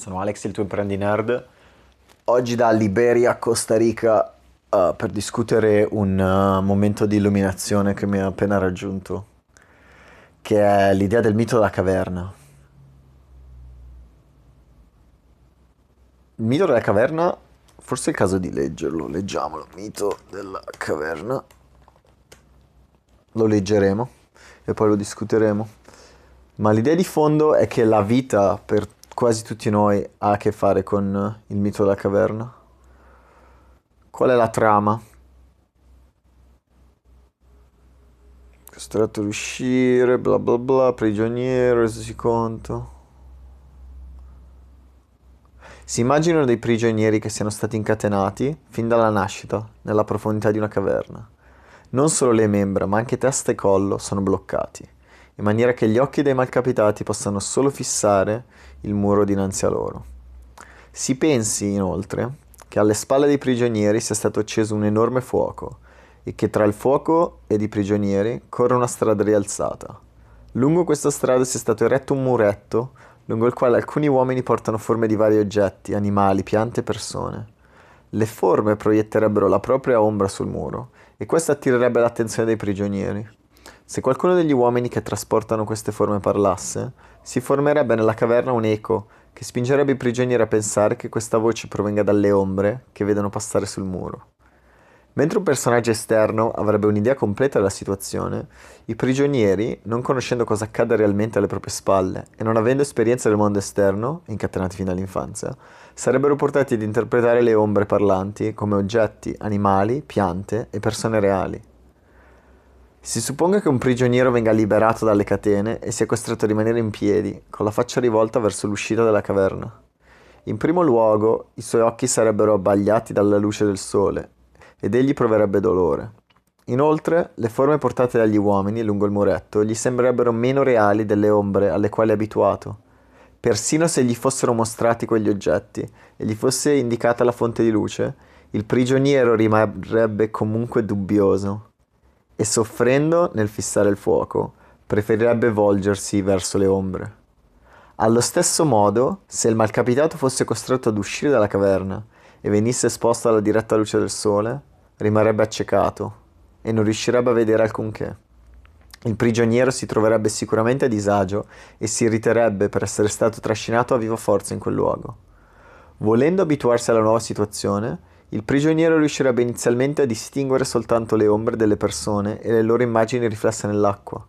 sono Alex, il tuo imprendi nerd. Oggi da Liberia, Costa Rica, uh, per discutere un uh, momento di illuminazione che mi ha appena raggiunto, che è l'idea del mito della caverna. Il mito della caverna, forse è il caso di leggerlo, leggiamolo, mito della caverna. Lo leggeremo e poi lo discuteremo. Ma l'idea di fondo è che la vita per quasi tutti noi ha a che fare con il mito della caverna. Qual è la trama? Costretto ad uscire, bla bla bla, prigioniero, resosi conto. Si immaginano dei prigionieri che siano stati incatenati fin dalla nascita nella profondità di una caverna. Non solo le membra, ma anche testa e collo sono bloccati, in maniera che gli occhi dei malcapitati possano solo fissare il muro dinanzi a loro. Si pensi, inoltre, che alle spalle dei prigionieri sia stato acceso un enorme fuoco e che tra il fuoco ed i prigionieri corre una strada rialzata. Lungo questa strada sia stato eretto un muretto lungo il quale alcuni uomini portano forme di vari oggetti, animali, piante e persone. Le forme proietterebbero la propria ombra sul muro e questo attirerebbe l'attenzione dei prigionieri. Se qualcuno degli uomini che trasportano queste forme parlasse, si formerebbe nella caverna un eco che spingerebbe i prigionieri a pensare che questa voce provenga dalle ombre che vedono passare sul muro. Mentre un personaggio esterno avrebbe un'idea completa della situazione, i prigionieri, non conoscendo cosa accade realmente alle proprie spalle e non avendo esperienza del mondo esterno, incatenati fino all'infanzia, sarebbero portati ad interpretare le ombre parlanti come oggetti, animali, piante e persone reali. Si supponga che un prigioniero venga liberato dalle catene e sia costretto a rimanere in piedi, con la faccia rivolta verso l'uscita della caverna. In primo luogo, i suoi occhi sarebbero abbagliati dalla luce del sole ed egli proverebbe dolore. Inoltre, le forme portate dagli uomini lungo il muretto gli sembrerebbero meno reali delle ombre alle quali è abituato. Persino se gli fossero mostrati quegli oggetti e gli fosse indicata la fonte di luce, il prigioniero rimarrebbe comunque dubbioso e soffrendo nel fissare il fuoco, preferirebbe volgersi verso le ombre. Allo stesso modo, se il malcapitato fosse costretto ad uscire dalla caverna e venisse esposto alla diretta luce del sole, rimarrebbe accecato e non riuscirebbe a vedere alcunché. Il prigioniero si troverebbe sicuramente a disagio e si irriterebbe per essere stato trascinato a viva forza in quel luogo. Volendo abituarsi alla nuova situazione, il prigioniero riuscirebbe inizialmente a distinguere soltanto le ombre delle persone e le loro immagini riflesse nell'acqua.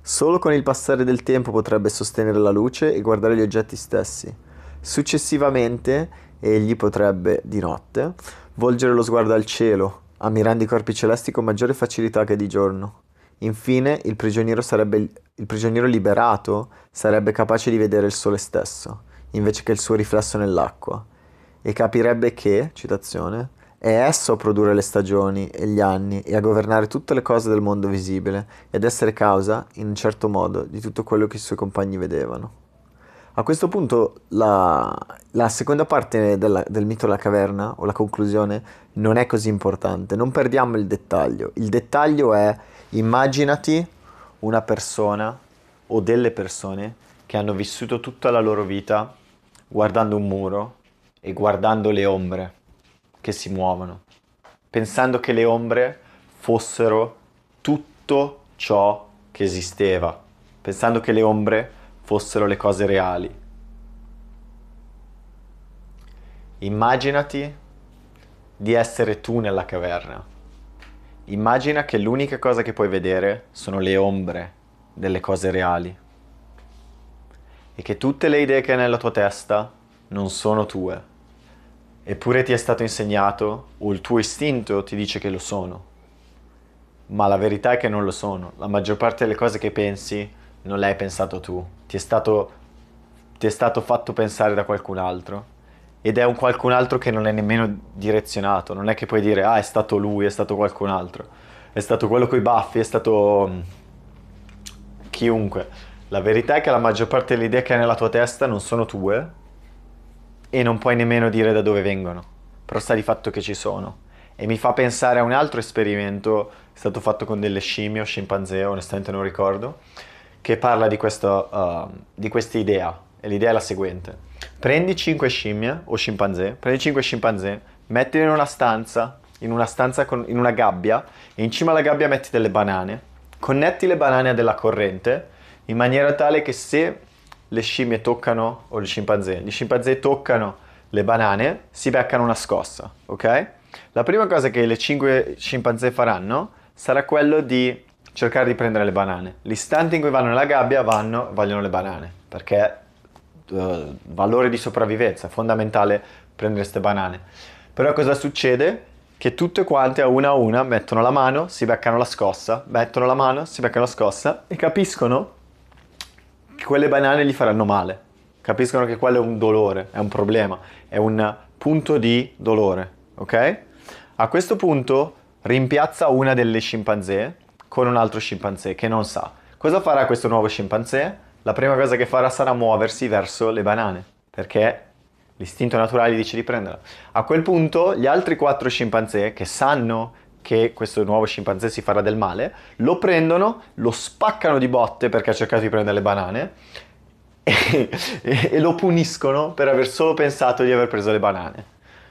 Solo con il passare del tempo potrebbe sostenere la luce e guardare gli oggetti stessi. Successivamente, egli potrebbe, di notte, volgere lo sguardo al cielo, ammirando i corpi celesti con maggiore facilità che di giorno. Infine, il prigioniero, sarebbe, il prigioniero liberato sarebbe capace di vedere il sole stesso, invece che il suo riflesso nell'acqua e capirebbe che, citazione, è esso a produrre le stagioni e gli anni e a governare tutte le cose del mondo visibile ed essere causa, in un certo modo, di tutto quello che i suoi compagni vedevano. A questo punto la, la seconda parte della, del mito della caverna, o la conclusione, non è così importante, non perdiamo il dettaglio. Il dettaglio è immaginati una persona o delle persone che hanno vissuto tutta la loro vita guardando un muro e guardando le ombre che si muovono, pensando che le ombre fossero tutto ciò che esisteva, pensando che le ombre fossero le cose reali. Immaginati di essere tu nella caverna. Immagina che l'unica cosa che puoi vedere sono le ombre delle cose reali e che tutte le idee che hai nella tua testa non sono tue Eppure ti è stato insegnato, o il tuo istinto ti dice che lo sono. Ma la verità è che non lo sono. La maggior parte delle cose che pensi non le hai pensato tu. Ti è stato, ti è stato fatto pensare da qualcun altro. Ed è un qualcun altro che non è nemmeno direzionato. Non è che puoi dire, ah, è stato lui, è stato qualcun altro. È stato quello coi baffi, è stato mm, chiunque. La verità è che la maggior parte delle idee che hai nella tua testa non sono tue, e non puoi nemmeno dire da dove vengono, però sta di fatto che ci sono. E mi fa pensare a un altro esperimento, è stato fatto con delle scimmie o scimpanzé, onestamente non ricordo, che parla di, uh, di questa idea. e l'idea è la seguente. Prendi 5 scimmie o scimpanzé, prendi 5 scimpanzé, mettili in una stanza, in una stanza con, in una gabbia e in cima alla gabbia metti delle banane, connetti le banane a della corrente in maniera tale che se le scimmie toccano, o gli scimpanzé, gli scimpanzé toccano le banane, si beccano una scossa, ok? La prima cosa che le 5 scimpanzé faranno sarà quello di cercare di prendere le banane. L'istante in cui vanno nella gabbia vanno, vogliono le banane, perché uh, valore di sopravvivenza, è fondamentale prendere queste banane. Però cosa succede? Che tutte quante a una a una mettono la mano, si beccano la scossa, mettono la mano, si beccano la scossa e capiscono quelle banane gli faranno male. Capiscono che quello è un dolore, è un problema, è un punto di dolore, ok? A questo punto rimpiazza una delle scimpanzé con un altro scimpanzé che non sa. Cosa farà questo nuovo scimpanzé? La prima cosa che farà sarà muoversi verso le banane, perché l'istinto naturale dice di prenderla. A quel punto gli altri quattro scimpanzé che sanno che questo nuovo scimpanzé si farà del male, lo prendono, lo spaccano di botte perché ha cercato di prendere le banane e, e, e lo puniscono per aver solo pensato di aver preso le banane.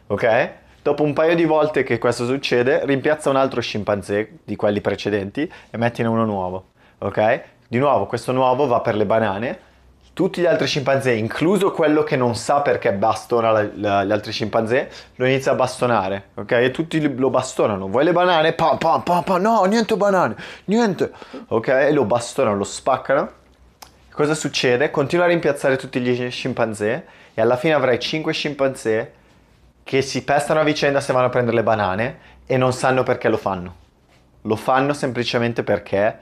Ok? Dopo un paio di volte che questo succede, rimpiazza un altro scimpanzé di quelli precedenti e mettine uno nuovo. Ok? Di nuovo, questo nuovo va per le banane. Tutti gli altri scimpanzé, incluso quello che non sa perché bastona la, la, gli altri scimpanzé, lo inizia a bastonare, ok? E tutti lo bastonano. Vuoi le banane? Pa, pa, pa, pa, no, niente banane, niente. Ok? E lo bastonano, lo spaccano. Cosa succede? Continua a rimpiazzare tutti gli scimpanzé e alla fine avrai 5 scimpanzé che si pestano a vicenda se vanno a prendere le banane e non sanno perché lo fanno. Lo fanno semplicemente perché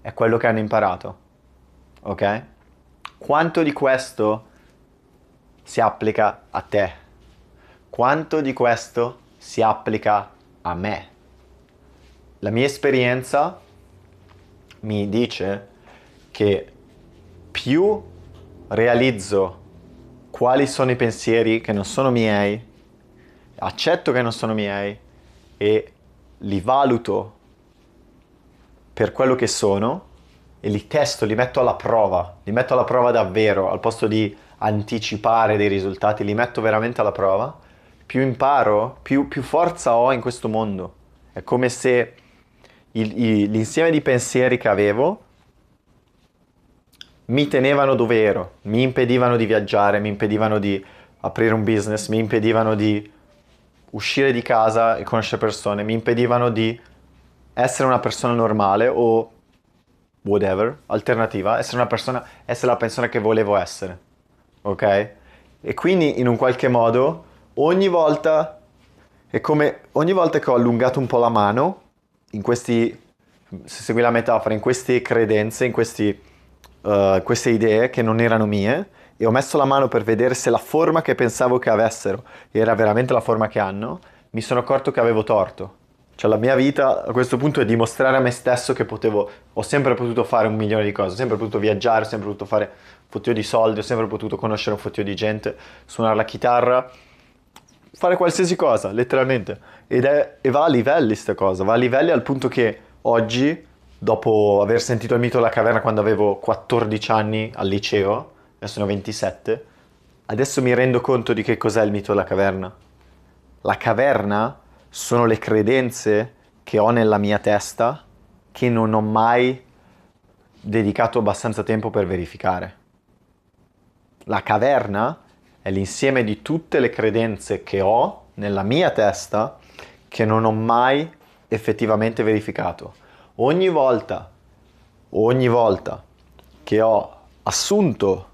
è quello che hanno imparato. Ok? Quanto di questo si applica a te? Quanto di questo si applica a me? La mia esperienza mi dice che più realizzo quali sono i pensieri che non sono miei, accetto che non sono miei e li valuto per quello che sono e li testo, li metto alla prova, li metto alla prova davvero, al posto di anticipare dei risultati, li metto veramente alla prova, più imparo, più, più forza ho in questo mondo. È come se il, il, l'insieme di pensieri che avevo mi tenevano dove ero, mi impedivano di viaggiare, mi impedivano di aprire un business, mi impedivano di uscire di casa e conoscere persone, mi impedivano di essere una persona normale o whatever, alternativa, essere una persona, essere la persona che volevo essere. Ok? E quindi in un qualche modo ogni volta è come ogni volta che ho allungato un po' la mano in questi se segui la metafora, in queste credenze, in questi, uh, queste idee che non erano mie, e ho messo la mano per vedere se la forma che pensavo che avessero era veramente la forma che hanno, mi sono accorto che avevo torto. Cioè la mia vita a questo punto è dimostrare a me stesso che potevo, ho sempre potuto fare un milione di cose, ho sempre potuto viaggiare, ho sempre potuto fare un fottio di soldi, ho sempre potuto conoscere un fottio di gente, suonare la chitarra, fare qualsiasi cosa, letteralmente. Ed è, e va a livelli sta cosa, va a livelli al punto che oggi, dopo aver sentito il mito della caverna quando avevo 14 anni al liceo, adesso ne ho 27, adesso mi rendo conto di che cos'è il mito della caverna. La caverna sono le credenze che ho nella mia testa che non ho mai dedicato abbastanza tempo per verificare. La caverna è l'insieme di tutte le credenze che ho nella mia testa che non ho mai effettivamente verificato. Ogni volta, ogni volta che ho assunto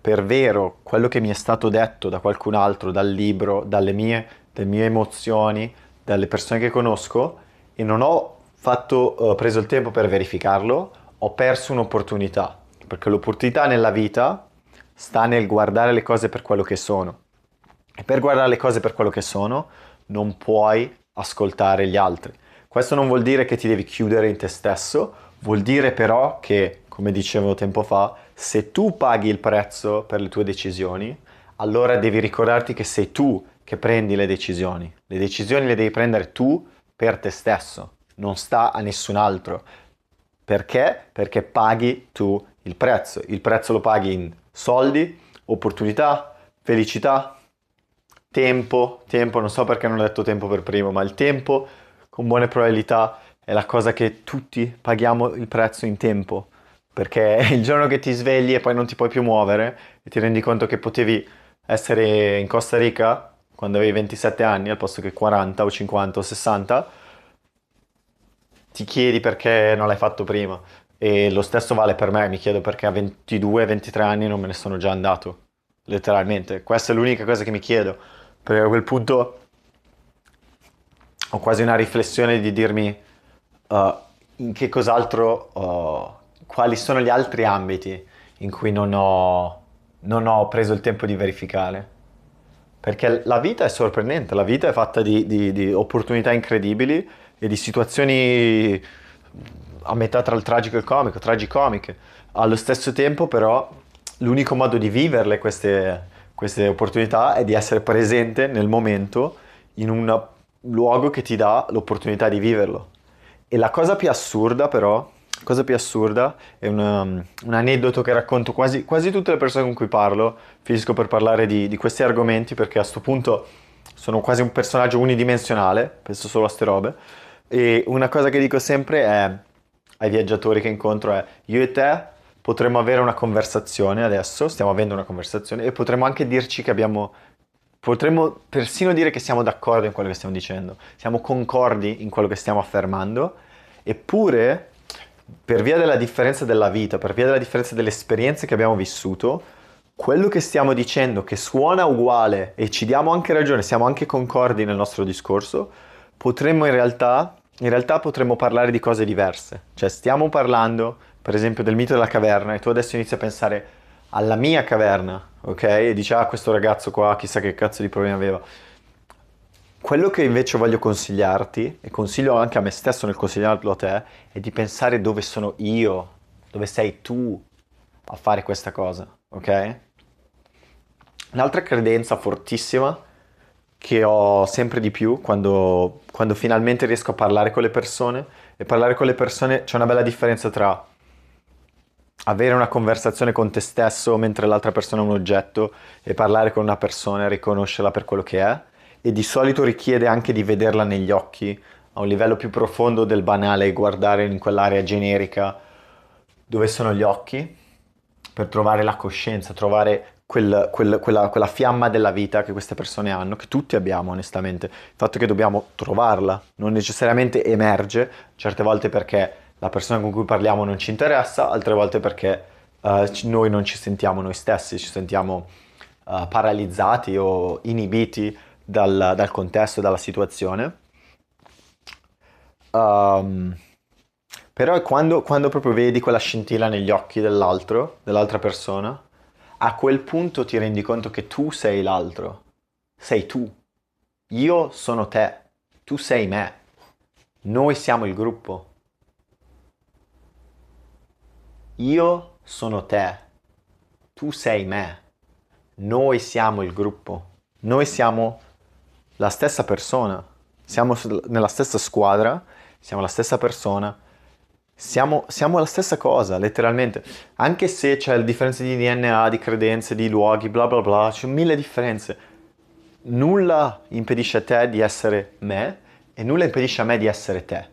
per vero quello che mi è stato detto da qualcun altro, dal libro, dalle mie, dalle mie emozioni, dalle persone che conosco e non ho fatto, uh, preso il tempo per verificarlo, ho perso un'opportunità, perché l'opportunità nella vita sta nel guardare le cose per quello che sono. E per guardare le cose per quello che sono non puoi ascoltare gli altri. Questo non vuol dire che ti devi chiudere in te stesso, vuol dire però che, come dicevo tempo fa, se tu paghi il prezzo per le tue decisioni, allora devi ricordarti che sei tu che prendi le decisioni. Le decisioni le devi prendere tu per te stesso, non sta a nessun altro. Perché? Perché paghi tu il prezzo. Il prezzo lo paghi in soldi, opportunità, felicità, tempo, tempo, non so perché non ho detto tempo per primo, ma il tempo con buone probabilità è la cosa che tutti paghiamo il prezzo in tempo, perché il giorno che ti svegli e poi non ti puoi più muovere e ti rendi conto che potevi essere in Costa Rica quando avevi 27 anni al posto che 40 o 50 o 60, ti chiedi perché non l'hai fatto prima. E lo stesso vale per me, mi chiedo perché a 22-23 anni non me ne sono già andato, letteralmente. Questa è l'unica cosa che mi chiedo, perché a quel punto ho quasi una riflessione di dirmi uh, in che cos'altro, uh, quali sono gli altri ambiti in cui non ho, non ho preso il tempo di verificare. Perché la vita è sorprendente, la vita è fatta di, di, di opportunità incredibili e di situazioni a metà tra il tragico e il comico, tragicomiche. Allo stesso tempo però l'unico modo di viverle queste, queste opportunità è di essere presente nel momento in un luogo che ti dà l'opportunità di viverlo. E la cosa più assurda però, cosa più assurda, è una, un aneddoto che racconto quasi, quasi, tutte le persone con cui parlo, finisco per parlare di, di questi argomenti perché a questo punto sono quasi un personaggio unidimensionale, penso solo a ste robe, e una cosa che dico sempre è ai viaggiatori che incontro è io e te potremmo avere una conversazione adesso, stiamo avendo una conversazione e potremmo anche dirci che abbiamo, potremmo persino dire che siamo d'accordo in quello che stiamo dicendo, siamo concordi in quello che stiamo affermando, eppure per via della differenza della vita, per via della differenza delle esperienze che abbiamo vissuto, quello che stiamo dicendo che suona uguale e ci diamo anche ragione, siamo anche concordi nel nostro discorso, potremmo in realtà in realtà potremmo parlare di cose diverse. Cioè stiamo parlando, per esempio, del mito della caverna e tu adesso inizi a pensare alla mia caverna, ok? E dici, ah, questo ragazzo qua, chissà che cazzo di problemi aveva. Quello che invece voglio consigliarti, e consiglio anche a me stesso nel consigliarlo a te, è di pensare dove sono io, dove sei tu a fare questa cosa, ok? Un'altra credenza fortissima che ho sempre di più quando, quando finalmente riesco a parlare con le persone e parlare con le persone c'è una bella differenza tra avere una conversazione con te stesso mentre l'altra persona è un oggetto e parlare con una persona e riconoscerla per quello che è e di solito richiede anche di vederla negli occhi a un livello più profondo del banale guardare in quell'area generica dove sono gli occhi per trovare la coscienza, trovare quel, quel, quella, quella, fiamma della vita che queste persone hanno, che tutti abbiamo onestamente. Il fatto che dobbiamo trovarla, non necessariamente emerge, certe volte perché la persona con cui parliamo non ci interessa, altre volte perché uh, noi non ci sentiamo noi stessi, ci sentiamo uh, paralizzati o inibiti dal, dal contesto, dalla situazione. Um, però quando, quando proprio vedi quella scintilla negli occhi dell'altro, dell'altra persona, a quel punto ti rendi conto che tu sei l'altro, sei tu, io sono te, tu sei me, noi siamo il gruppo. Io sono te, tu sei me, noi siamo il gruppo, noi siamo la stessa persona, siamo nella stessa squadra, siamo la stessa persona, siamo, siamo, la stessa cosa, letteralmente. Anche se c'è la differenza di DNA, di credenze, di luoghi, bla bla bla, c'è mille differenze. Nulla impedisce a te di essere me e nulla impedisce a me di essere te.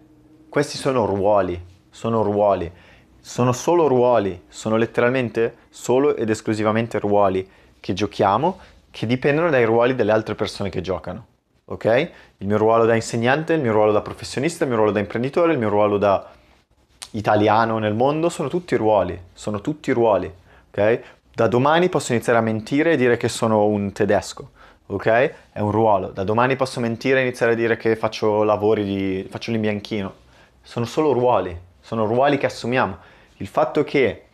Questi sono ruoli, sono ruoli, sono solo ruoli, sono letteralmente solo ed esclusivamente ruoli che giochiamo che dipendono dai ruoli delle altre persone che giocano. Ok? Il mio ruolo da insegnante, il mio ruolo da professionista, il mio ruolo da imprenditore, il mio ruolo da italiano nel mondo sono tutti ruoli, sono tutti ruoli, ok? Da domani posso iniziare a mentire e dire che sono un tedesco, ok? È un ruolo. Da domani posso mentire e iniziare a dire che faccio lavori di... faccio l'imbianchino. Sono solo ruoli, sono ruoli che assumiamo. Il fatto che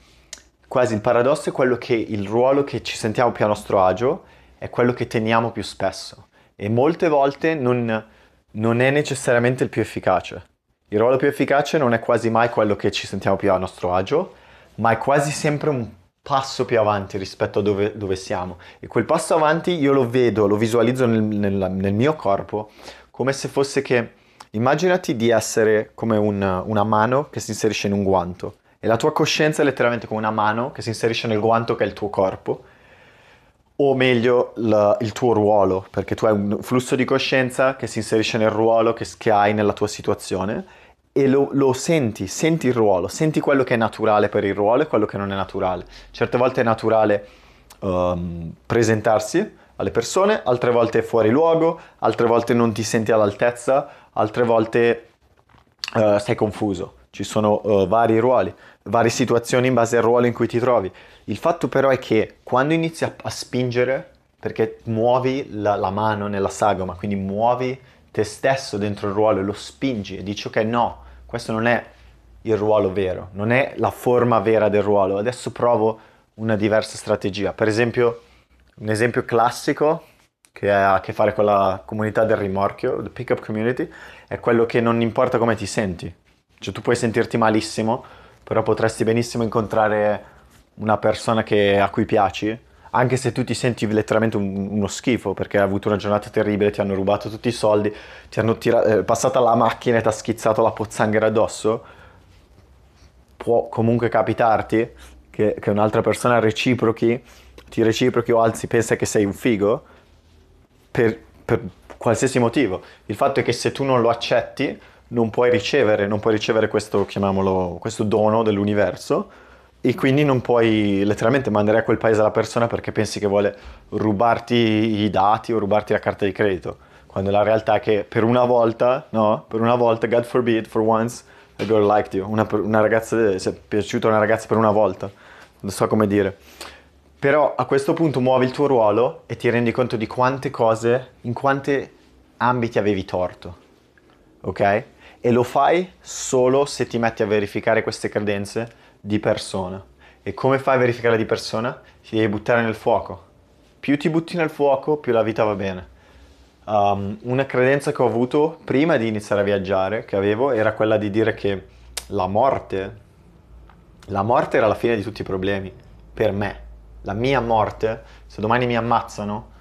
quasi il paradosso è quello che il ruolo che ci sentiamo più a nostro agio è quello che teniamo più spesso e molte volte non, non è necessariamente il più efficace. Il ruolo più efficace non è quasi mai quello che ci sentiamo più a nostro agio, ma è quasi sempre un passo più avanti rispetto a dove, dove siamo. E quel passo avanti io lo vedo, lo visualizzo nel, nel, nel mio corpo come se fosse che immaginati di essere come un, una mano che si inserisce in un guanto e la tua coscienza è letteralmente come una mano che si inserisce nel guanto che è il tuo corpo, o meglio la, il tuo ruolo, perché tu hai un flusso di coscienza che si inserisce nel ruolo che, che hai nella tua situazione e lo, lo, senti, senti il ruolo, senti quello che è naturale per il ruolo e quello che non è naturale. Certe volte è naturale um, presentarsi alle persone, altre volte è fuori luogo, altre volte non ti senti all'altezza, altre volte uh, sei confuso. Ci sono uh, vari ruoli, varie situazioni in base al ruolo in cui ti trovi. Il fatto però è che quando inizi a, a spingere, perché muovi la, la mano nella sagoma, quindi muovi te stesso dentro il ruolo e lo spingi e dici ok no, questo non è il ruolo vero, non è la forma vera del ruolo, adesso provo una diversa strategia. Per esempio, un esempio classico che ha a che fare con la comunità del rimorchio, the pickup community, è quello che non importa come ti senti. Cioè tu puoi sentirti malissimo, però potresti benissimo incontrare una persona che, a cui piaci, anche se tu ti senti letteralmente un, uno schifo perché hai avuto una giornata terribile, ti hanno rubato tutti i soldi, ti hanno tira- eh, passata la macchina e ti ha schizzato la pozzanghera addosso, può comunque capitarti che, che un'altra persona reciprochi, ti reciprochi o alzi, pensa che sei un figo per, per qualsiasi motivo. Il fatto è che se tu non lo accetti, non puoi ricevere, non puoi ricevere questo, chiamiamolo, questo dono dell'universo e quindi non puoi letteralmente mandare a quel paese la persona perché pensi che vuole rubarti i dati o rubarti la carta di credito. Quando la realtà è che per una volta, no, per una volta, God forbid, for once, a girl liked you. Una, una ragazza, si è piaciuta una ragazza per una volta. Non so come dire. Però a questo punto muovi il tuo ruolo e ti rendi conto di quante cose, in quanti ambiti avevi torto. Ok? E lo fai solo se ti metti a verificare queste credenze di persona. E come fai a verificare di persona? Ti devi buttare nel fuoco. Più ti butti nel fuoco, più la vita va bene. Um, una credenza che ho avuto prima di iniziare a viaggiare, che avevo, era quella di dire che la morte, la morte era la fine di tutti i problemi, per me. La mia morte, se domani mi ammazzano,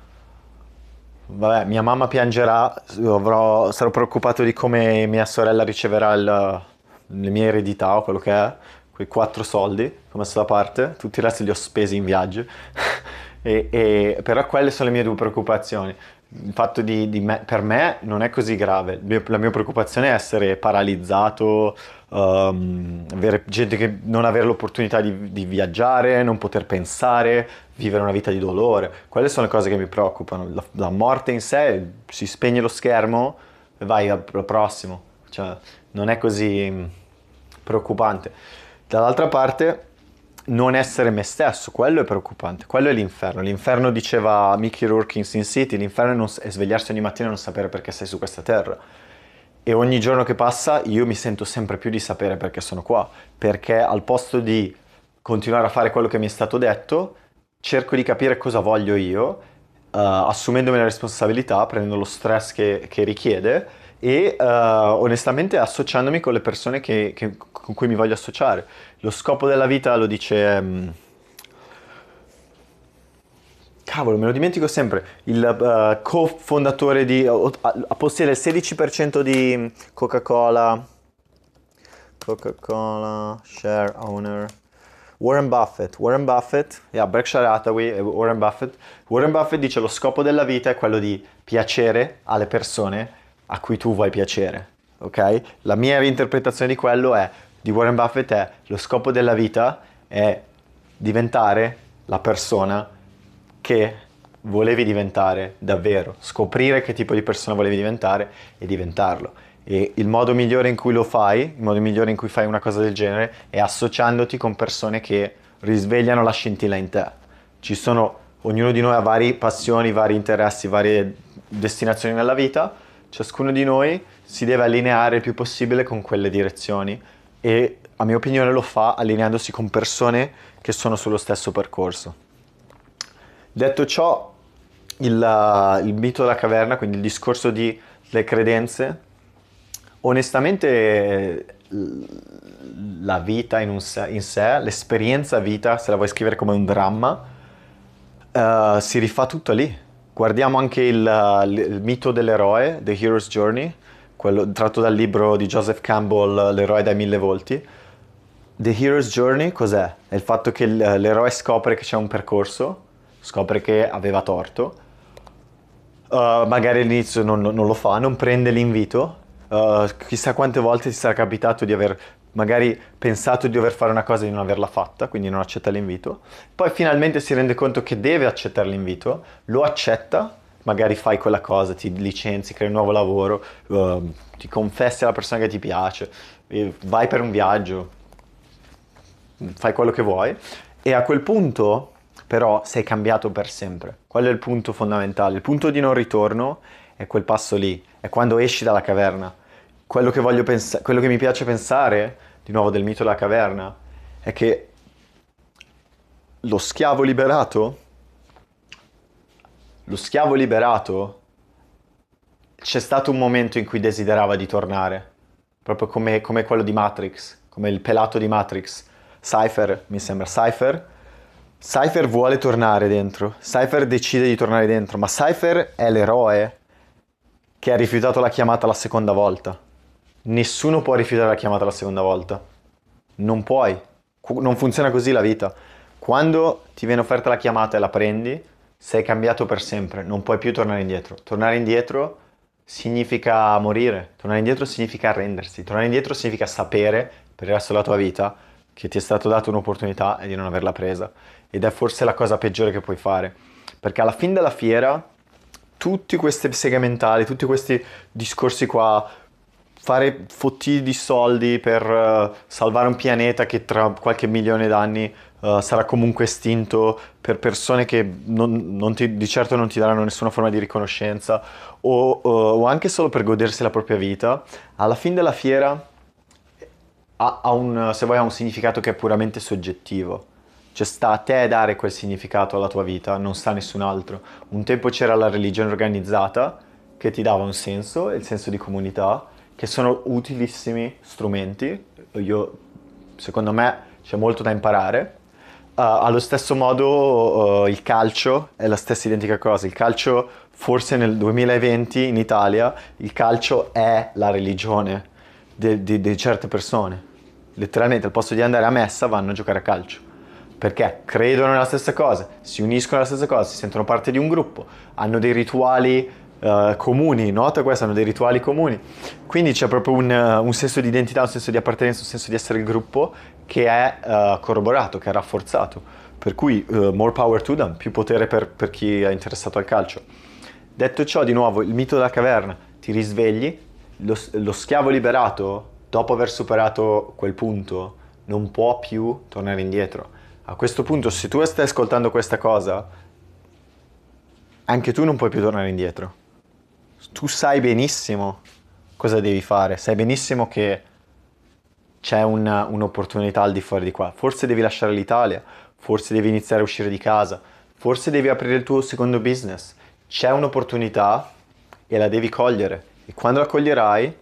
vabbè, mia mamma piangerà, avrò, sarò preoccupato di come mia sorella riceverà il, le mie eredità o quello che è, quei quattro soldi come messo da parte, tutti i resti li ho spesi in viaggio, e, e, però quelle sono le mie due preoccupazioni. Il fatto di, di me, per me non è così grave, la mia preoccupazione è essere paralizzato, um, avere gente che non avere l'opportunità di, di, viaggiare, non poter pensare, vivere una vita di dolore. Quelle sono le cose che mi preoccupano. La, la morte in sé, si spegne lo schermo e vai al, prossimo. Cioè, non è così preoccupante. Dall'altra parte, non essere me stesso, quello è preoccupante, quello è l'inferno. L'inferno diceva Mickey Rourke in Sin City, l'inferno è svegliarsi ogni mattina e non sapere perché sei su questa terra. E ogni giorno che passa io mi sento sempre più di sapere perché sono qua, perché al posto di continuare a fare quello che mi è stato detto, cerco di capire cosa voglio io, uh, assumendomi la responsabilità, prendendo lo stress che, che richiede e uh, onestamente associandomi con le persone che, che, con cui mi voglio associare. Lo scopo della vita lo dice... Um, cavolo, me lo dimentico sempre. Il uh, cofondatore di... Uh, possiede il 16% di Coca-Cola. Coca-Cola, share owner. Warren Buffett, Warren Buffett, yeah, Berkshire Hathaway e Warren Buffett. Warren Buffett dice lo scopo della vita è quello di piacere alle persone a cui tu vuoi piacere, ok? La mia reinterpretazione di quello è, di Warren Buffett è, lo scopo della vita è diventare la persona che volevi diventare davvero, scoprire che tipo di persona volevi diventare e diventarlo. E il modo migliore in cui lo fai, il modo migliore in cui fai una cosa del genere è associandoti con persone che risvegliano la scintilla in te. Ci sono, ognuno di noi ha varie passioni, vari interessi, varie destinazioni nella vita ciascuno di noi si deve allineare il più possibile con quelle direzioni e a mia opinione lo fa allineandosi con persone che sono sullo stesso percorso. Detto ciò, il, il mito della caverna, quindi il discorso delle credenze, onestamente la vita in, sé, in, sé, l'esperienza vita, se la vuoi scrivere come un dramma, uh, si rifà tutto lì Guardiamo anche il, il, mito dell'eroe, The Hero's Journey, quello tratto dal libro di Joseph Campbell, L'eroe dai mille volti. The Hero's Journey cos'è? È il fatto che l'eroe scopre che c'è un percorso, scopre che aveva torto, uh, magari all'inizio non, non, lo fa, non prende l'invito, uh, chissà quante volte ti sarà capitato di aver magari pensato di dover fare una cosa e di non averla fatta, quindi non accetta l'invito, poi finalmente si rende conto che deve accettare l'invito, lo accetta, magari fai quella cosa, ti licenzi, crei un nuovo lavoro, uh, ti confessi alla persona che ti piace, vai per un viaggio, fai quello che vuoi e a quel punto però sei cambiato per sempre. Qual è il punto fondamentale? Il punto di non ritorno è quel passo lì, è quando esci dalla caverna. Quello che, pens- quello che mi piace pensare, di nuovo del mito della caverna, è che lo schiavo liberato, lo schiavo liberato, c'è stato un momento in cui desiderava di tornare, proprio come, come quello di Matrix, come il pelato di Matrix. Cypher, mi sembra, Cypher Cypher vuole tornare dentro, Cypher decide di tornare dentro, ma Cypher è l'eroe che ha rifiutato la chiamata la seconda volta. Nessuno può rifiutare la chiamata la seconda volta. Non puoi. Non funziona così la vita. Quando ti viene offerta la chiamata e la prendi, sei cambiato per sempre, non puoi più tornare indietro. Tornare indietro significa morire, tornare indietro significa arrendersi, tornare indietro significa sapere per il resto della tua vita che ti è stato dato un'opportunità e di non averla presa ed è forse la cosa peggiore che puoi fare, perché alla fine della fiera tutti questi segmentali, tutti questi discorsi qua, fare fottili di soldi per uh, salvare un pianeta che tra qualche milione d'anni uh, sarà comunque estinto per persone che non, non ti, di certo non ti daranno nessuna forma di riconoscenza o, uh, o, anche solo per godersi la propria vita, alla fine della fiera ha, ha un, se vuoi, ha un significato che è puramente soggettivo cioè sta a te dare quel significato alla tua vita, non sta nessun altro. Un tempo c'era la religione organizzata che ti dava un senso, il senso di comunità, che sono utilissimi strumenti. Io, secondo me, c'è molto da imparare. Uh, allo stesso modo uh, il calcio è la stessa identica cosa. Il calcio, forse nel 2020 in Italia, il calcio è la religione di certe persone. Letteralmente al posto di andare a messa vanno a giocare a calcio perché credono nella stessa cosa, si uniscono alla stessa cosa, si sentono parte di un gruppo, hanno dei rituali uh, comuni, nota questo, hanno dei rituali comuni. Quindi c'è proprio un, uh, un, senso di identità, un senso di appartenenza, un senso di essere il gruppo che è uh, corroborato, che è rafforzato. Per cui more power to them, più potere per, per chi è interessato al calcio. Detto ciò, di nuovo, il mito della caverna, ti risvegli, lo, lo schiavo liberato, dopo aver superato quel punto, non può più tornare indietro a questo punto, se tu stai ascoltando questa cosa, anche tu non puoi più tornare indietro. Tu sai benissimo cosa devi fare, sai benissimo che c'è una, un'opportunità al di fuori di qua. Forse devi lasciare l'Italia, forse devi iniziare a uscire di casa, forse devi aprire il tuo secondo business. C'è un'opportunità e la devi cogliere. E quando la coglierai,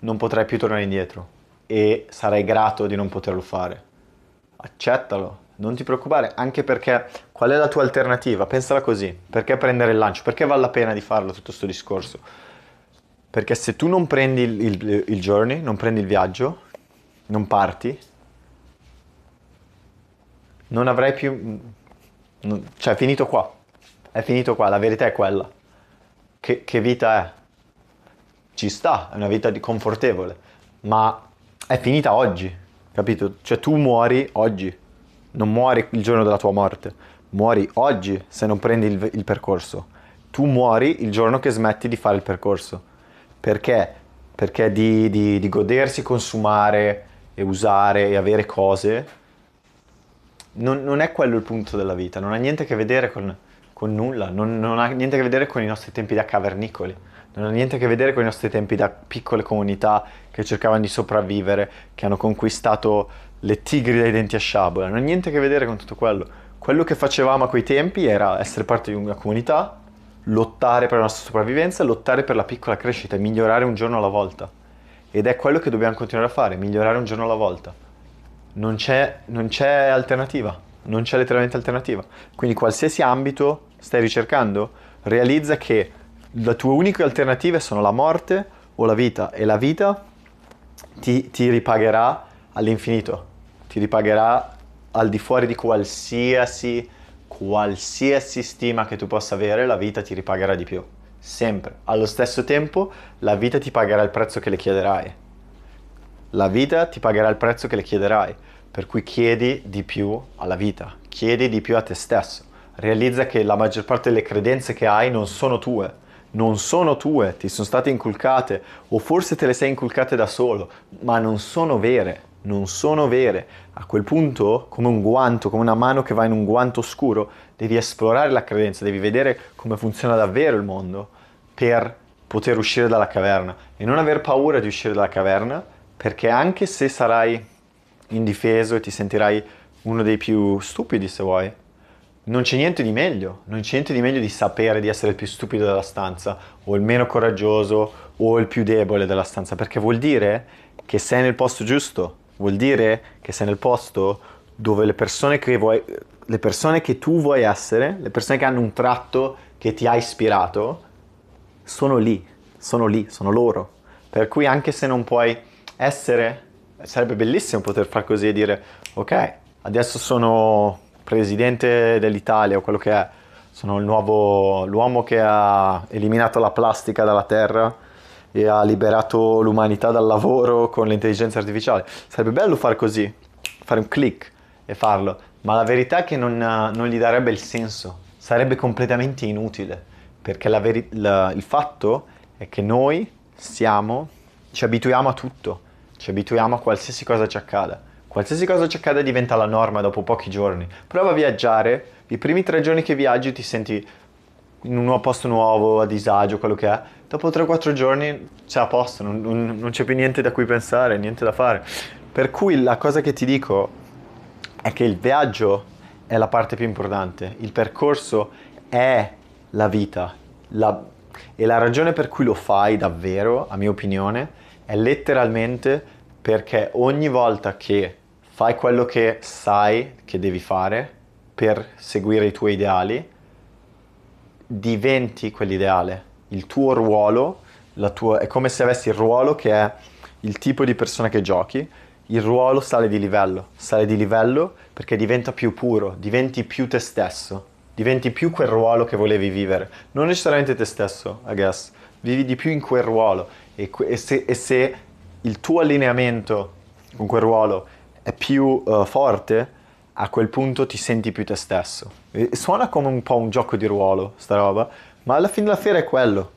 non potrai più tornare indietro e sarai grato di non poterlo fare accettalo, non ti preoccupare, anche perché qual è la tua alternativa? Pensala così, perché prendere il lancio? Perché vale la pena di farlo tutto questo discorso? Perché se tu non prendi il, il, il journey, non prendi il viaggio, non parti, non avrai più... Non, cioè è finito qua, è finito qua, la verità è quella. Che, che vita è? Ci sta, è una vita confortevole, ma è finita oggi capito? Cioè tu muori oggi, non muori il giorno della tua morte, muori oggi se non prendi il, il percorso. Tu muori il giorno che smetti di fare il percorso. Perché? Perché di, di, di godersi, consumare e usare e avere cose non, non, è quello il punto della vita, non ha niente a che vedere con, con nulla, non, non, ha niente a che vedere con i nostri tempi da cavernicoli non ha niente a che vedere con i nostri tempi da piccole comunità che cercavano di sopravvivere, che hanno conquistato le tigri dai denti a sciabola, non ha niente a che vedere con tutto quello. Quello che facevamo a quei tempi era essere parte di una comunità, lottare per la nostra sopravvivenza, lottare per la piccola crescita migliorare un giorno alla volta. Ed è quello che dobbiamo continuare a fare, migliorare un giorno alla volta. Non c'è, non c'è alternativa, non c'è letteralmente alternativa. Quindi qualsiasi ambito stai ricercando, realizza che le tue uniche alternative sono la morte o la vita e la vita ti, ti ripagherà all'infinito ti ripagherà al di fuori di qualsiasi, qualsiasi stima che tu possa avere, la vita ti ripagherà di più. Sempre. Allo stesso tempo, la vita ti pagherà il prezzo che le chiederai. La vita ti pagherà il prezzo che le chiederai. Per cui chiedi di più alla vita, chiedi di più a te stesso. Realizza che la maggior parte delle credenze che hai non sono tue, non sono tue, ti sono state inculcate o forse te le sei inculcate da solo, ma non sono vere non sono vere. A quel punto, come un guanto, come una mano che va in un guanto oscuro, devi esplorare la credenza, devi vedere come funziona davvero il mondo per poter uscire dalla caverna. E non aver paura di uscire dalla caverna perché anche se sarai indifeso e ti sentirai uno dei più stupidi se vuoi, non c'è niente di meglio, non c'è niente di meglio di sapere di essere il più stupido della stanza o il meno coraggioso o il più debole della stanza perché vuol dire che sei nel posto giusto, vuol dire che sei nel posto dove le persone che, vuoi, le persone che tu vuoi essere, le persone che hanno un tratto che ti ha ispirato, sono lì, sono lì, sono loro. Per cui anche se non puoi essere, sarebbe bellissimo poter far così e dire, ok, adesso sono presidente dell'Italia o quello che è, sono il nuovo, l'uomo che ha eliminato la plastica dalla terra e ha liberato l'umanità dal lavoro con l'intelligenza artificiale. Sarebbe bello fare così, fare un click e farlo, ma la verità è che non, non gli darebbe il senso, sarebbe completamente inutile, perché la veri- la, il fatto è che noi siamo, ci abituiamo a tutto, ci abituiamo a qualsiasi cosa ci accada. Qualsiasi cosa ci accada diventa la norma dopo pochi giorni. Prova a viaggiare, i primi tre giorni che viaggi ti senti in un posto nuovo, a disagio, quello che è, dopo 3-4 giorni c'è a posto, non, non, non, c'è più niente da cui pensare, niente da fare. Per cui la cosa che ti dico è che il viaggio è la parte più importante, il percorso è la vita la, e la ragione per cui lo fai davvero, a mia opinione, è letteralmente perché ogni volta che fai quello che sai che devi fare per seguire i tuoi ideali, diventi quell'ideale. Il tuo ruolo, tua, è come se avessi il ruolo che è il tipo di persona che giochi, il ruolo sale di livello, sale di livello perché diventa più puro, diventi più te stesso, diventi più quel ruolo che volevi vivere. Non necessariamente te stesso, I guess, vivi di più in quel ruolo e, e, se, e se, il tuo allineamento con quel ruolo è più uh, forte, a quel punto ti senti più te stesso. E suona come un po' un gioco di ruolo, sta roba, ma alla fine della fiera è quello.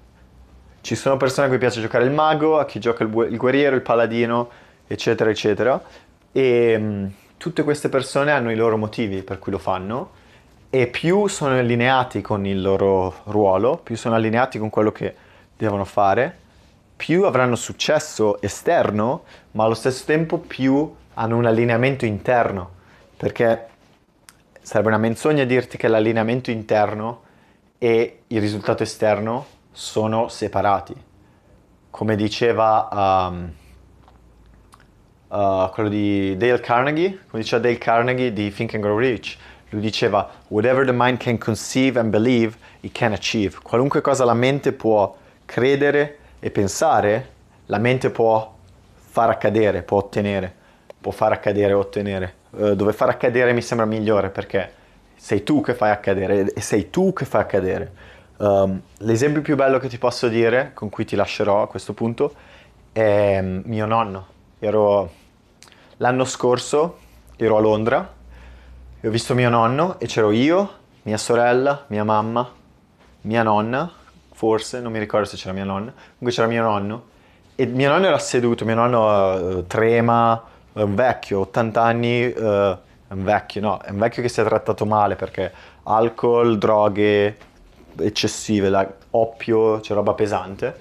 Ci sono persone a cui piace giocare il mago, a chi gioca il, il guerriero, il paladino, eccetera, eccetera. E mh, mm, tutte queste persone hanno i loro motivi per cui lo fanno e più sono allineati con il loro ruolo, più sono allineati con quello che devono fare, più avranno successo esterno, ma allo stesso tempo più hanno un allineamento interno perché sarebbe una menzogna dirti che l'allineamento interno e il risultato esterno sono separati. Come diceva um, uh, quello di Dale Carnegie, come diceva Dale Carnegie di Think and Grow Rich, lui diceva whatever the mind can conceive and believe, it can achieve. Qualunque cosa la mente può credere e pensare, la mente può far accadere, può ottenere, può far accadere e ottenere. Eh, dove far accadere mi sembra migliore perché sei tu che fai accadere e sei tu che fai accadere. Um, l'esempio più bello che ti posso dire, con cui ti lascerò a questo punto, è mio nonno. Ero l'anno scorso, ero a Londra e ho visto mio nonno e c'ero io, mia sorella, mia mamma, mia nonna, forse, non mi ricordo se c'era mia nonna, comunque c'era mio nonno e mio nonno era seduto, mio nonno uh, trema, un vecchio, 80 anni, uh, è un vecchio, no, è un vecchio che si è trattato male perché alcol, droghe eccessive, la, oppio, c'è roba pesante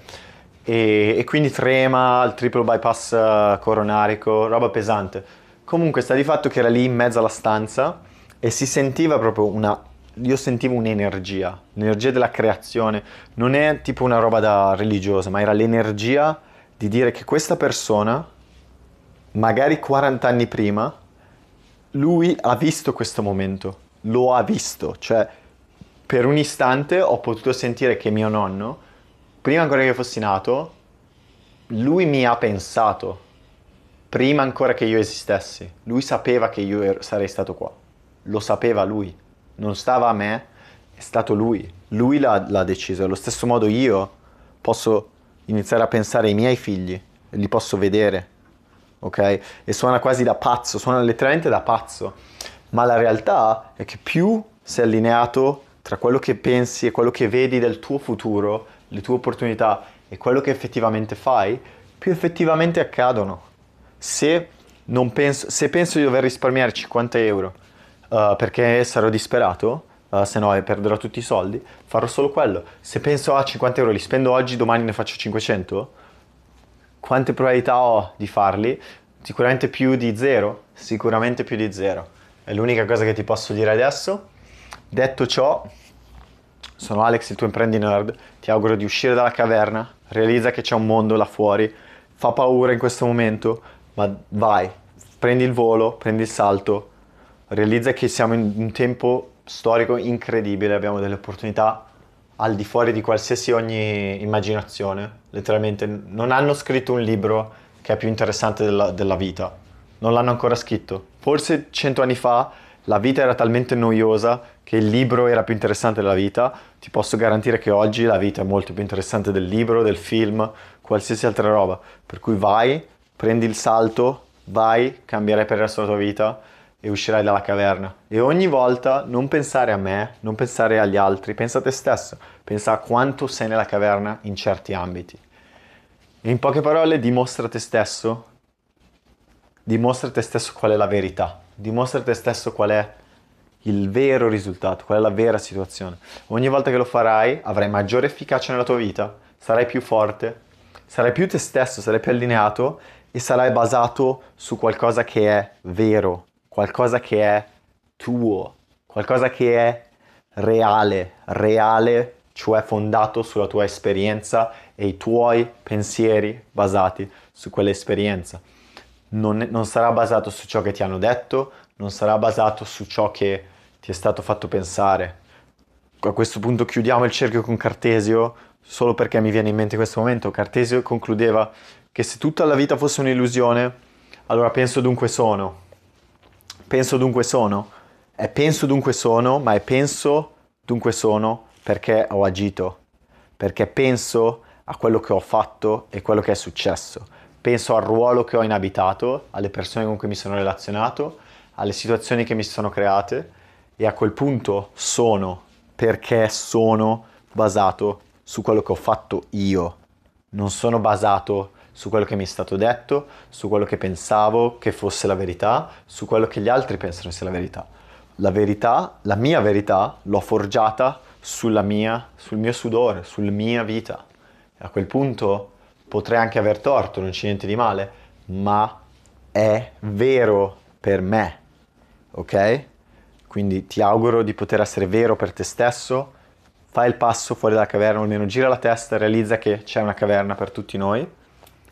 e, e, quindi trema, il triplo bypass uh, coronarico, roba pesante. Comunque sta di fatto che era lì in mezzo alla stanza e si sentiva proprio una... Io sentivo un'energia, l'energia della creazione, non è tipo una roba da religiosa, ma era l'energia di dire che questa persona magari 40 anni prima, lui ha visto questo momento, lo ha visto, cioè per un istante ho potuto sentire che mio nonno, prima ancora che fossi nato, lui mi ha pensato, prima ancora che io esistessi. Lui sapeva che io ero, sarei stato qua. Lo sapeva lui. Non stava a me, è stato lui. Lui l'ha, l'ha deciso. Allo stesso modo io posso iniziare a pensare ai miei figli, li posso vedere, ok? E suona quasi da pazzo, suona letteralmente da pazzo. Ma la realtà è che più sei allineato tra quello che pensi e quello che vedi del tuo futuro, le tue opportunità e quello che effettivamente fai, più effettivamente accadono. Se, penso, se penso di dover risparmiare 50 euro uh, perché sarò disperato, uh, se no perderò tutti i soldi, farò solo quello. Se penso a 50 euro li spendo oggi, domani ne faccio 500, quante probabilità ho di farli? Sicuramente più di zero, sicuramente più di zero. È l'unica cosa che ti posso dire adesso. Detto ciò, sono Alex, il tuo imprendi nerd. Ti auguro di uscire dalla caverna, realizza che c'è un mondo là fuori, fa paura in questo momento, ma vai, prendi il volo, prendi il salto, realizza che siamo in un tempo storico incredibile, abbiamo delle opportunità al di fuori di qualsiasi ogni immaginazione, letteralmente non hanno scritto un libro che è più interessante della, della vita, non l'hanno ancora scritto. Forse cento anni fa la vita era talmente noiosa che il libro era più interessante della vita, ti posso garantire che oggi la vita è molto più interessante del libro, del film, qualsiasi altra roba. Per cui vai, prendi il salto, vai, cambierai per il resto della tua vita e uscirai dalla caverna. E ogni volta non pensare a me, non pensare agli altri, pensa a te stesso, pensa a quanto sei nella caverna in certi ambiti. E in poche parole dimostra te stesso, dimostra te stesso qual è la verità, dimostra te stesso qual è il vero risultato, qual è la vera situazione. Ogni volta che lo farai avrai maggiore efficacia nella tua vita, sarai più forte, sarai più te stesso, sarai più allineato e sarai basato su qualcosa che è vero, qualcosa che è tuo, qualcosa che è reale, reale, cioè fondato sulla tua esperienza e i tuoi pensieri basati su quell'esperienza. Non, non, sarà basato su ciò che ti hanno detto, non sarà basato su ciò che ti è stato fatto pensare. A questo punto chiudiamo il cerchio con Cartesio, solo perché mi viene in mente questo momento. Cartesio concludeva che se tutta la vita fosse un'illusione, allora penso dunque sono penso dunque sono, è penso dunque sono, ma è penso dunque sono perché ho agito, perché penso a quello che ho fatto e quello che è successo. Penso al ruolo che ho inabitato, alle persone con cui mi sono relazionato, alle situazioni che mi sono create e a quel punto sono perché sono basato su quello che ho fatto io. Non sono basato su quello che mi è stato detto, su quello che pensavo che fosse la verità, su quello che gli altri pensano sia la verità. La verità, la mia verità, l'ho forgiata sulla mia, sul mio sudore, sulla mia vita. A quel punto potrei anche aver torto, non c'è niente di male, ma è vero per me, ok? Quindi ti auguro di poter essere vero per te stesso, fai il passo fuori dalla caverna, almeno gira la testa e realizza che c'è una caverna per tutti noi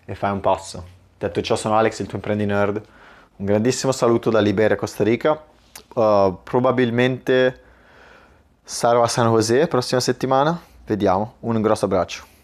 e fai un passo. Detto ciò, sono Alex, il tuo imprendi nerd. Un grandissimo saluto da Liberia, Costa Rica. Uh, probabilmente sarò a San José prossima settimana. Vediamo. Un grosso abbraccio.